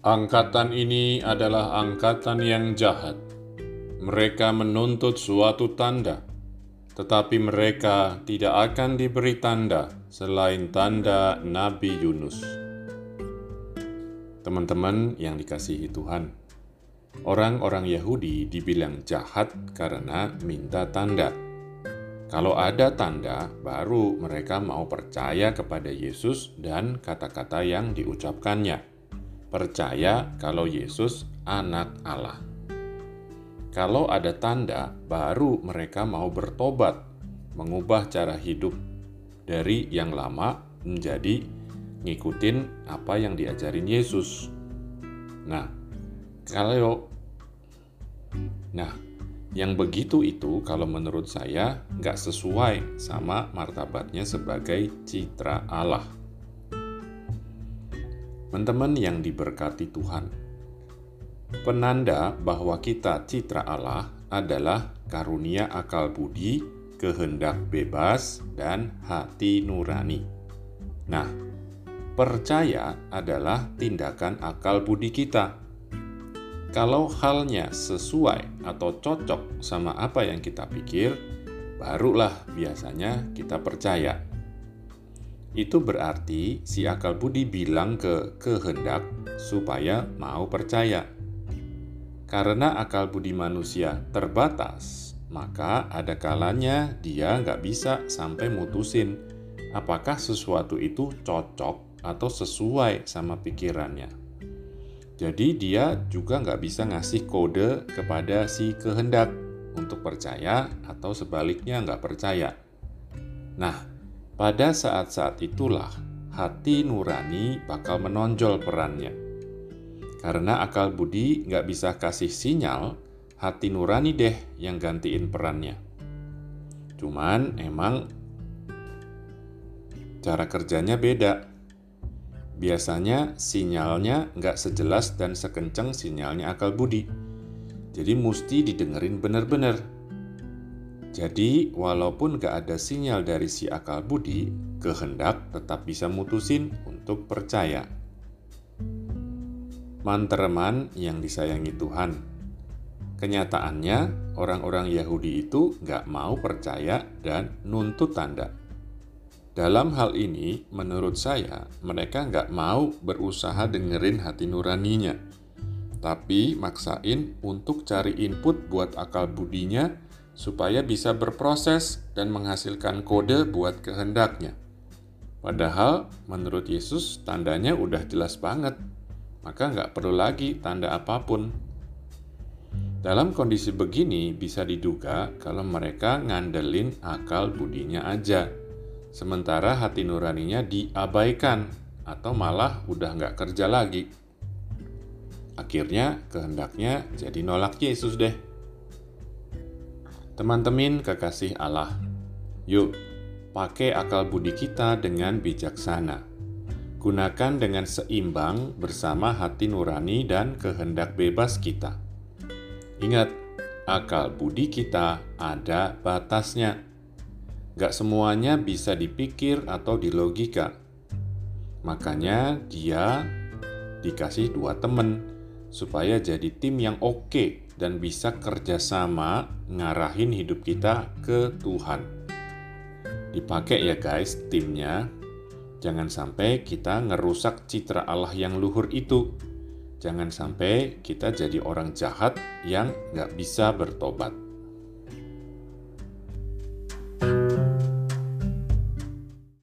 Angkatan ini adalah angkatan yang jahat. Mereka menuntut suatu tanda, tetapi mereka tidak akan diberi tanda selain tanda Nabi Yunus. Teman-teman yang dikasihi Tuhan, orang-orang Yahudi dibilang jahat karena minta tanda. Kalau ada tanda, baru mereka mau percaya kepada Yesus dan kata-kata yang diucapkannya percaya kalau Yesus anak Allah. Kalau ada tanda, baru mereka mau bertobat, mengubah cara hidup dari yang lama menjadi ngikutin apa yang diajarin Yesus. Nah, kalau nah yang begitu itu kalau menurut saya nggak sesuai sama martabatnya sebagai citra Allah teman-teman yang diberkati Tuhan. Penanda bahwa kita citra Allah adalah karunia akal budi, kehendak bebas, dan hati nurani. Nah, percaya adalah tindakan akal budi kita. Kalau halnya sesuai atau cocok sama apa yang kita pikir, barulah biasanya kita percaya itu berarti si akal budi bilang ke kehendak supaya mau percaya. Karena akal budi manusia terbatas, maka ada kalanya dia nggak bisa sampai mutusin apakah sesuatu itu cocok atau sesuai sama pikirannya. Jadi dia juga nggak bisa ngasih kode kepada si kehendak untuk percaya atau sebaliknya nggak percaya. Nah, pada saat-saat itulah hati nurani bakal menonjol perannya. Karena akal budi nggak bisa kasih sinyal, hati nurani deh yang gantiin perannya. Cuman emang cara kerjanya beda. Biasanya sinyalnya nggak sejelas dan sekencang sinyalnya akal budi. Jadi mesti didengerin bener-bener jadi, walaupun gak ada sinyal dari si akal budi, kehendak tetap bisa mutusin untuk percaya. Mantereman yang disayangi Tuhan. Kenyataannya, orang-orang Yahudi itu gak mau percaya dan nuntut tanda. Dalam hal ini, menurut saya, mereka gak mau berusaha dengerin hati nuraninya, tapi maksain untuk cari input buat akal budinya supaya bisa berproses dan menghasilkan kode buat kehendaknya. Padahal menurut Yesus tandanya udah jelas banget, maka nggak perlu lagi tanda apa pun. Dalam kondisi begini bisa diduga kalau mereka ngandelin akal budinya aja, sementara hati nuraninya diabaikan atau malah udah nggak kerja lagi. Akhirnya kehendaknya jadi nolak Yesus deh. Teman-teman kekasih Allah, yuk pakai akal budi kita dengan bijaksana. Gunakan dengan seimbang bersama hati nurani dan kehendak bebas kita. Ingat, akal budi kita ada batasnya. Gak semuanya bisa dipikir atau dilogika. Makanya dia dikasih dua temen supaya jadi tim yang oke dan bisa kerjasama ngarahin hidup kita ke Tuhan. Dipakai ya guys timnya. Jangan sampai kita ngerusak citra Allah yang luhur itu. Jangan sampai kita jadi orang jahat yang nggak bisa bertobat.